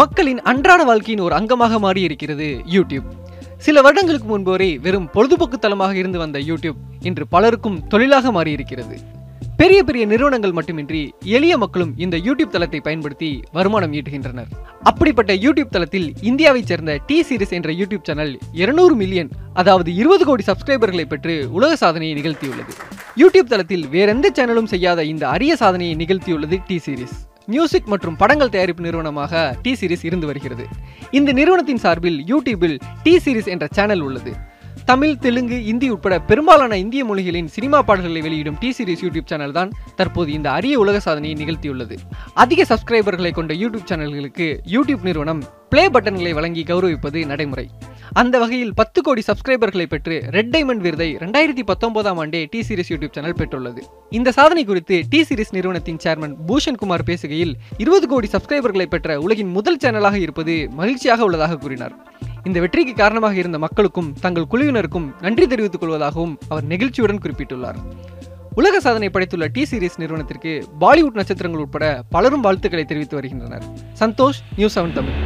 மக்களின் அன்றாட வாழ்க்கையின் ஒரு அங்கமாக மாறி இருக்கிறது யூடியூப். சில வருடங்களுக்கு முன்பு வரை வெறும் பொழுதுபோக்கு தளமாக இருந்து வந்த யூடியூப் இன்று பலருக்கும் தொழிலாக மாறியிருக்கிறது. பெரிய பெரிய நிறுவனங்கள் மட்டுமின்றி எளிய மக்களும் இந்த யூடியூப் தளத்தை பயன்படுத்தி வருமானம் ஈட்டுகின்றனர். அப்படிப்பட்ட யூடியூப் தளத்தில் இந்தியாவைச் சேர்ந்த டி சீரிஸ் என்ற யூடியூப் சேனல் 200 மில்லியன் அதாவது இருபது கோடி சப்ஸ்கிரைபர்களை பெற்று உலக சாதனையை நிகழ்த்தியுள்ளது. யூடியூப் தளத்தில் வேறெந்த சேனலும் செய்யாத இந்த அரிய சாதனையை நிகழ்த்தியுள்ளது டி சீரிஸ். மியூசிக் மற்றும் படங்கள் தயாரிப்பு நிறுவனமாக டி சீரிஸ் இருந்து வருகிறது. இந்த நிறுவனத்தின் சார்பில் யூடியூபில் டி சீரிஸ் என்ற சேனல் உள்ளது. தமிழ் தெலுங்கு இந்தி உட்பட பெரும்பாலான இந்திய மொழிகளின் சினிமா பாடல்களை வெளியிடும் டி சீரிஸ் யூடியூப் சேனல் தான் தற்போது இந்த அரிய உலக சாதனையை நிகழ்த்தியுள்ளது. அதிக சப்ஸ்கிரைபர்களை கொண்ட யூடியூப் சேனல்களுக்கு யூடியூப் நிறுவனம் பிளே பட்டன்களை வழங்கி கௌரவிப்பது நடைமுறை. அந்த வகையில் பத்து கோடி சப்ஸ்கிரைபர்களை பெற்று ரெட் டைமண்ட் விருதை ரெண்டாயிரத்தி பத்தொன்பதாம் ஆண்டே டி சீரிஸ் யூடியூப் சேனல் பெற்றுள்ளது. இந்த சாதனை குறித்து டி சீரிஸ் நிறுவனத்தின் சேர்மன் பூஷன் குமார் பேசுகையில் இருபது கோடி சப்ஸ்கிரைபர்களை பெற்ற உலகின் முதல் சேனலாக இருப்பது மகிழ்ச்சியாக உள்ளதாக கூறினார். இந்த வெற்றிக்கு காரணமாக இருந்த மக்களுக்கும் தங்கள் குழுவினருக்கும் நன்றி தெரிவித்துக் கொள்வதாகவும் அவர் நெகிழ்ச்சியுடன் குறிப்பிட்டுள்ளார். உலக சாதனை படைத்துள்ள டி சீரிஸ் நிறுவனத்திற்கு பாலிவுட் நட்சத்திரங்கள் உட்பட பலரும் வாழ்த்துக்களை தெரிவித்து வருகின்றனர். Santhosh news seven Tamil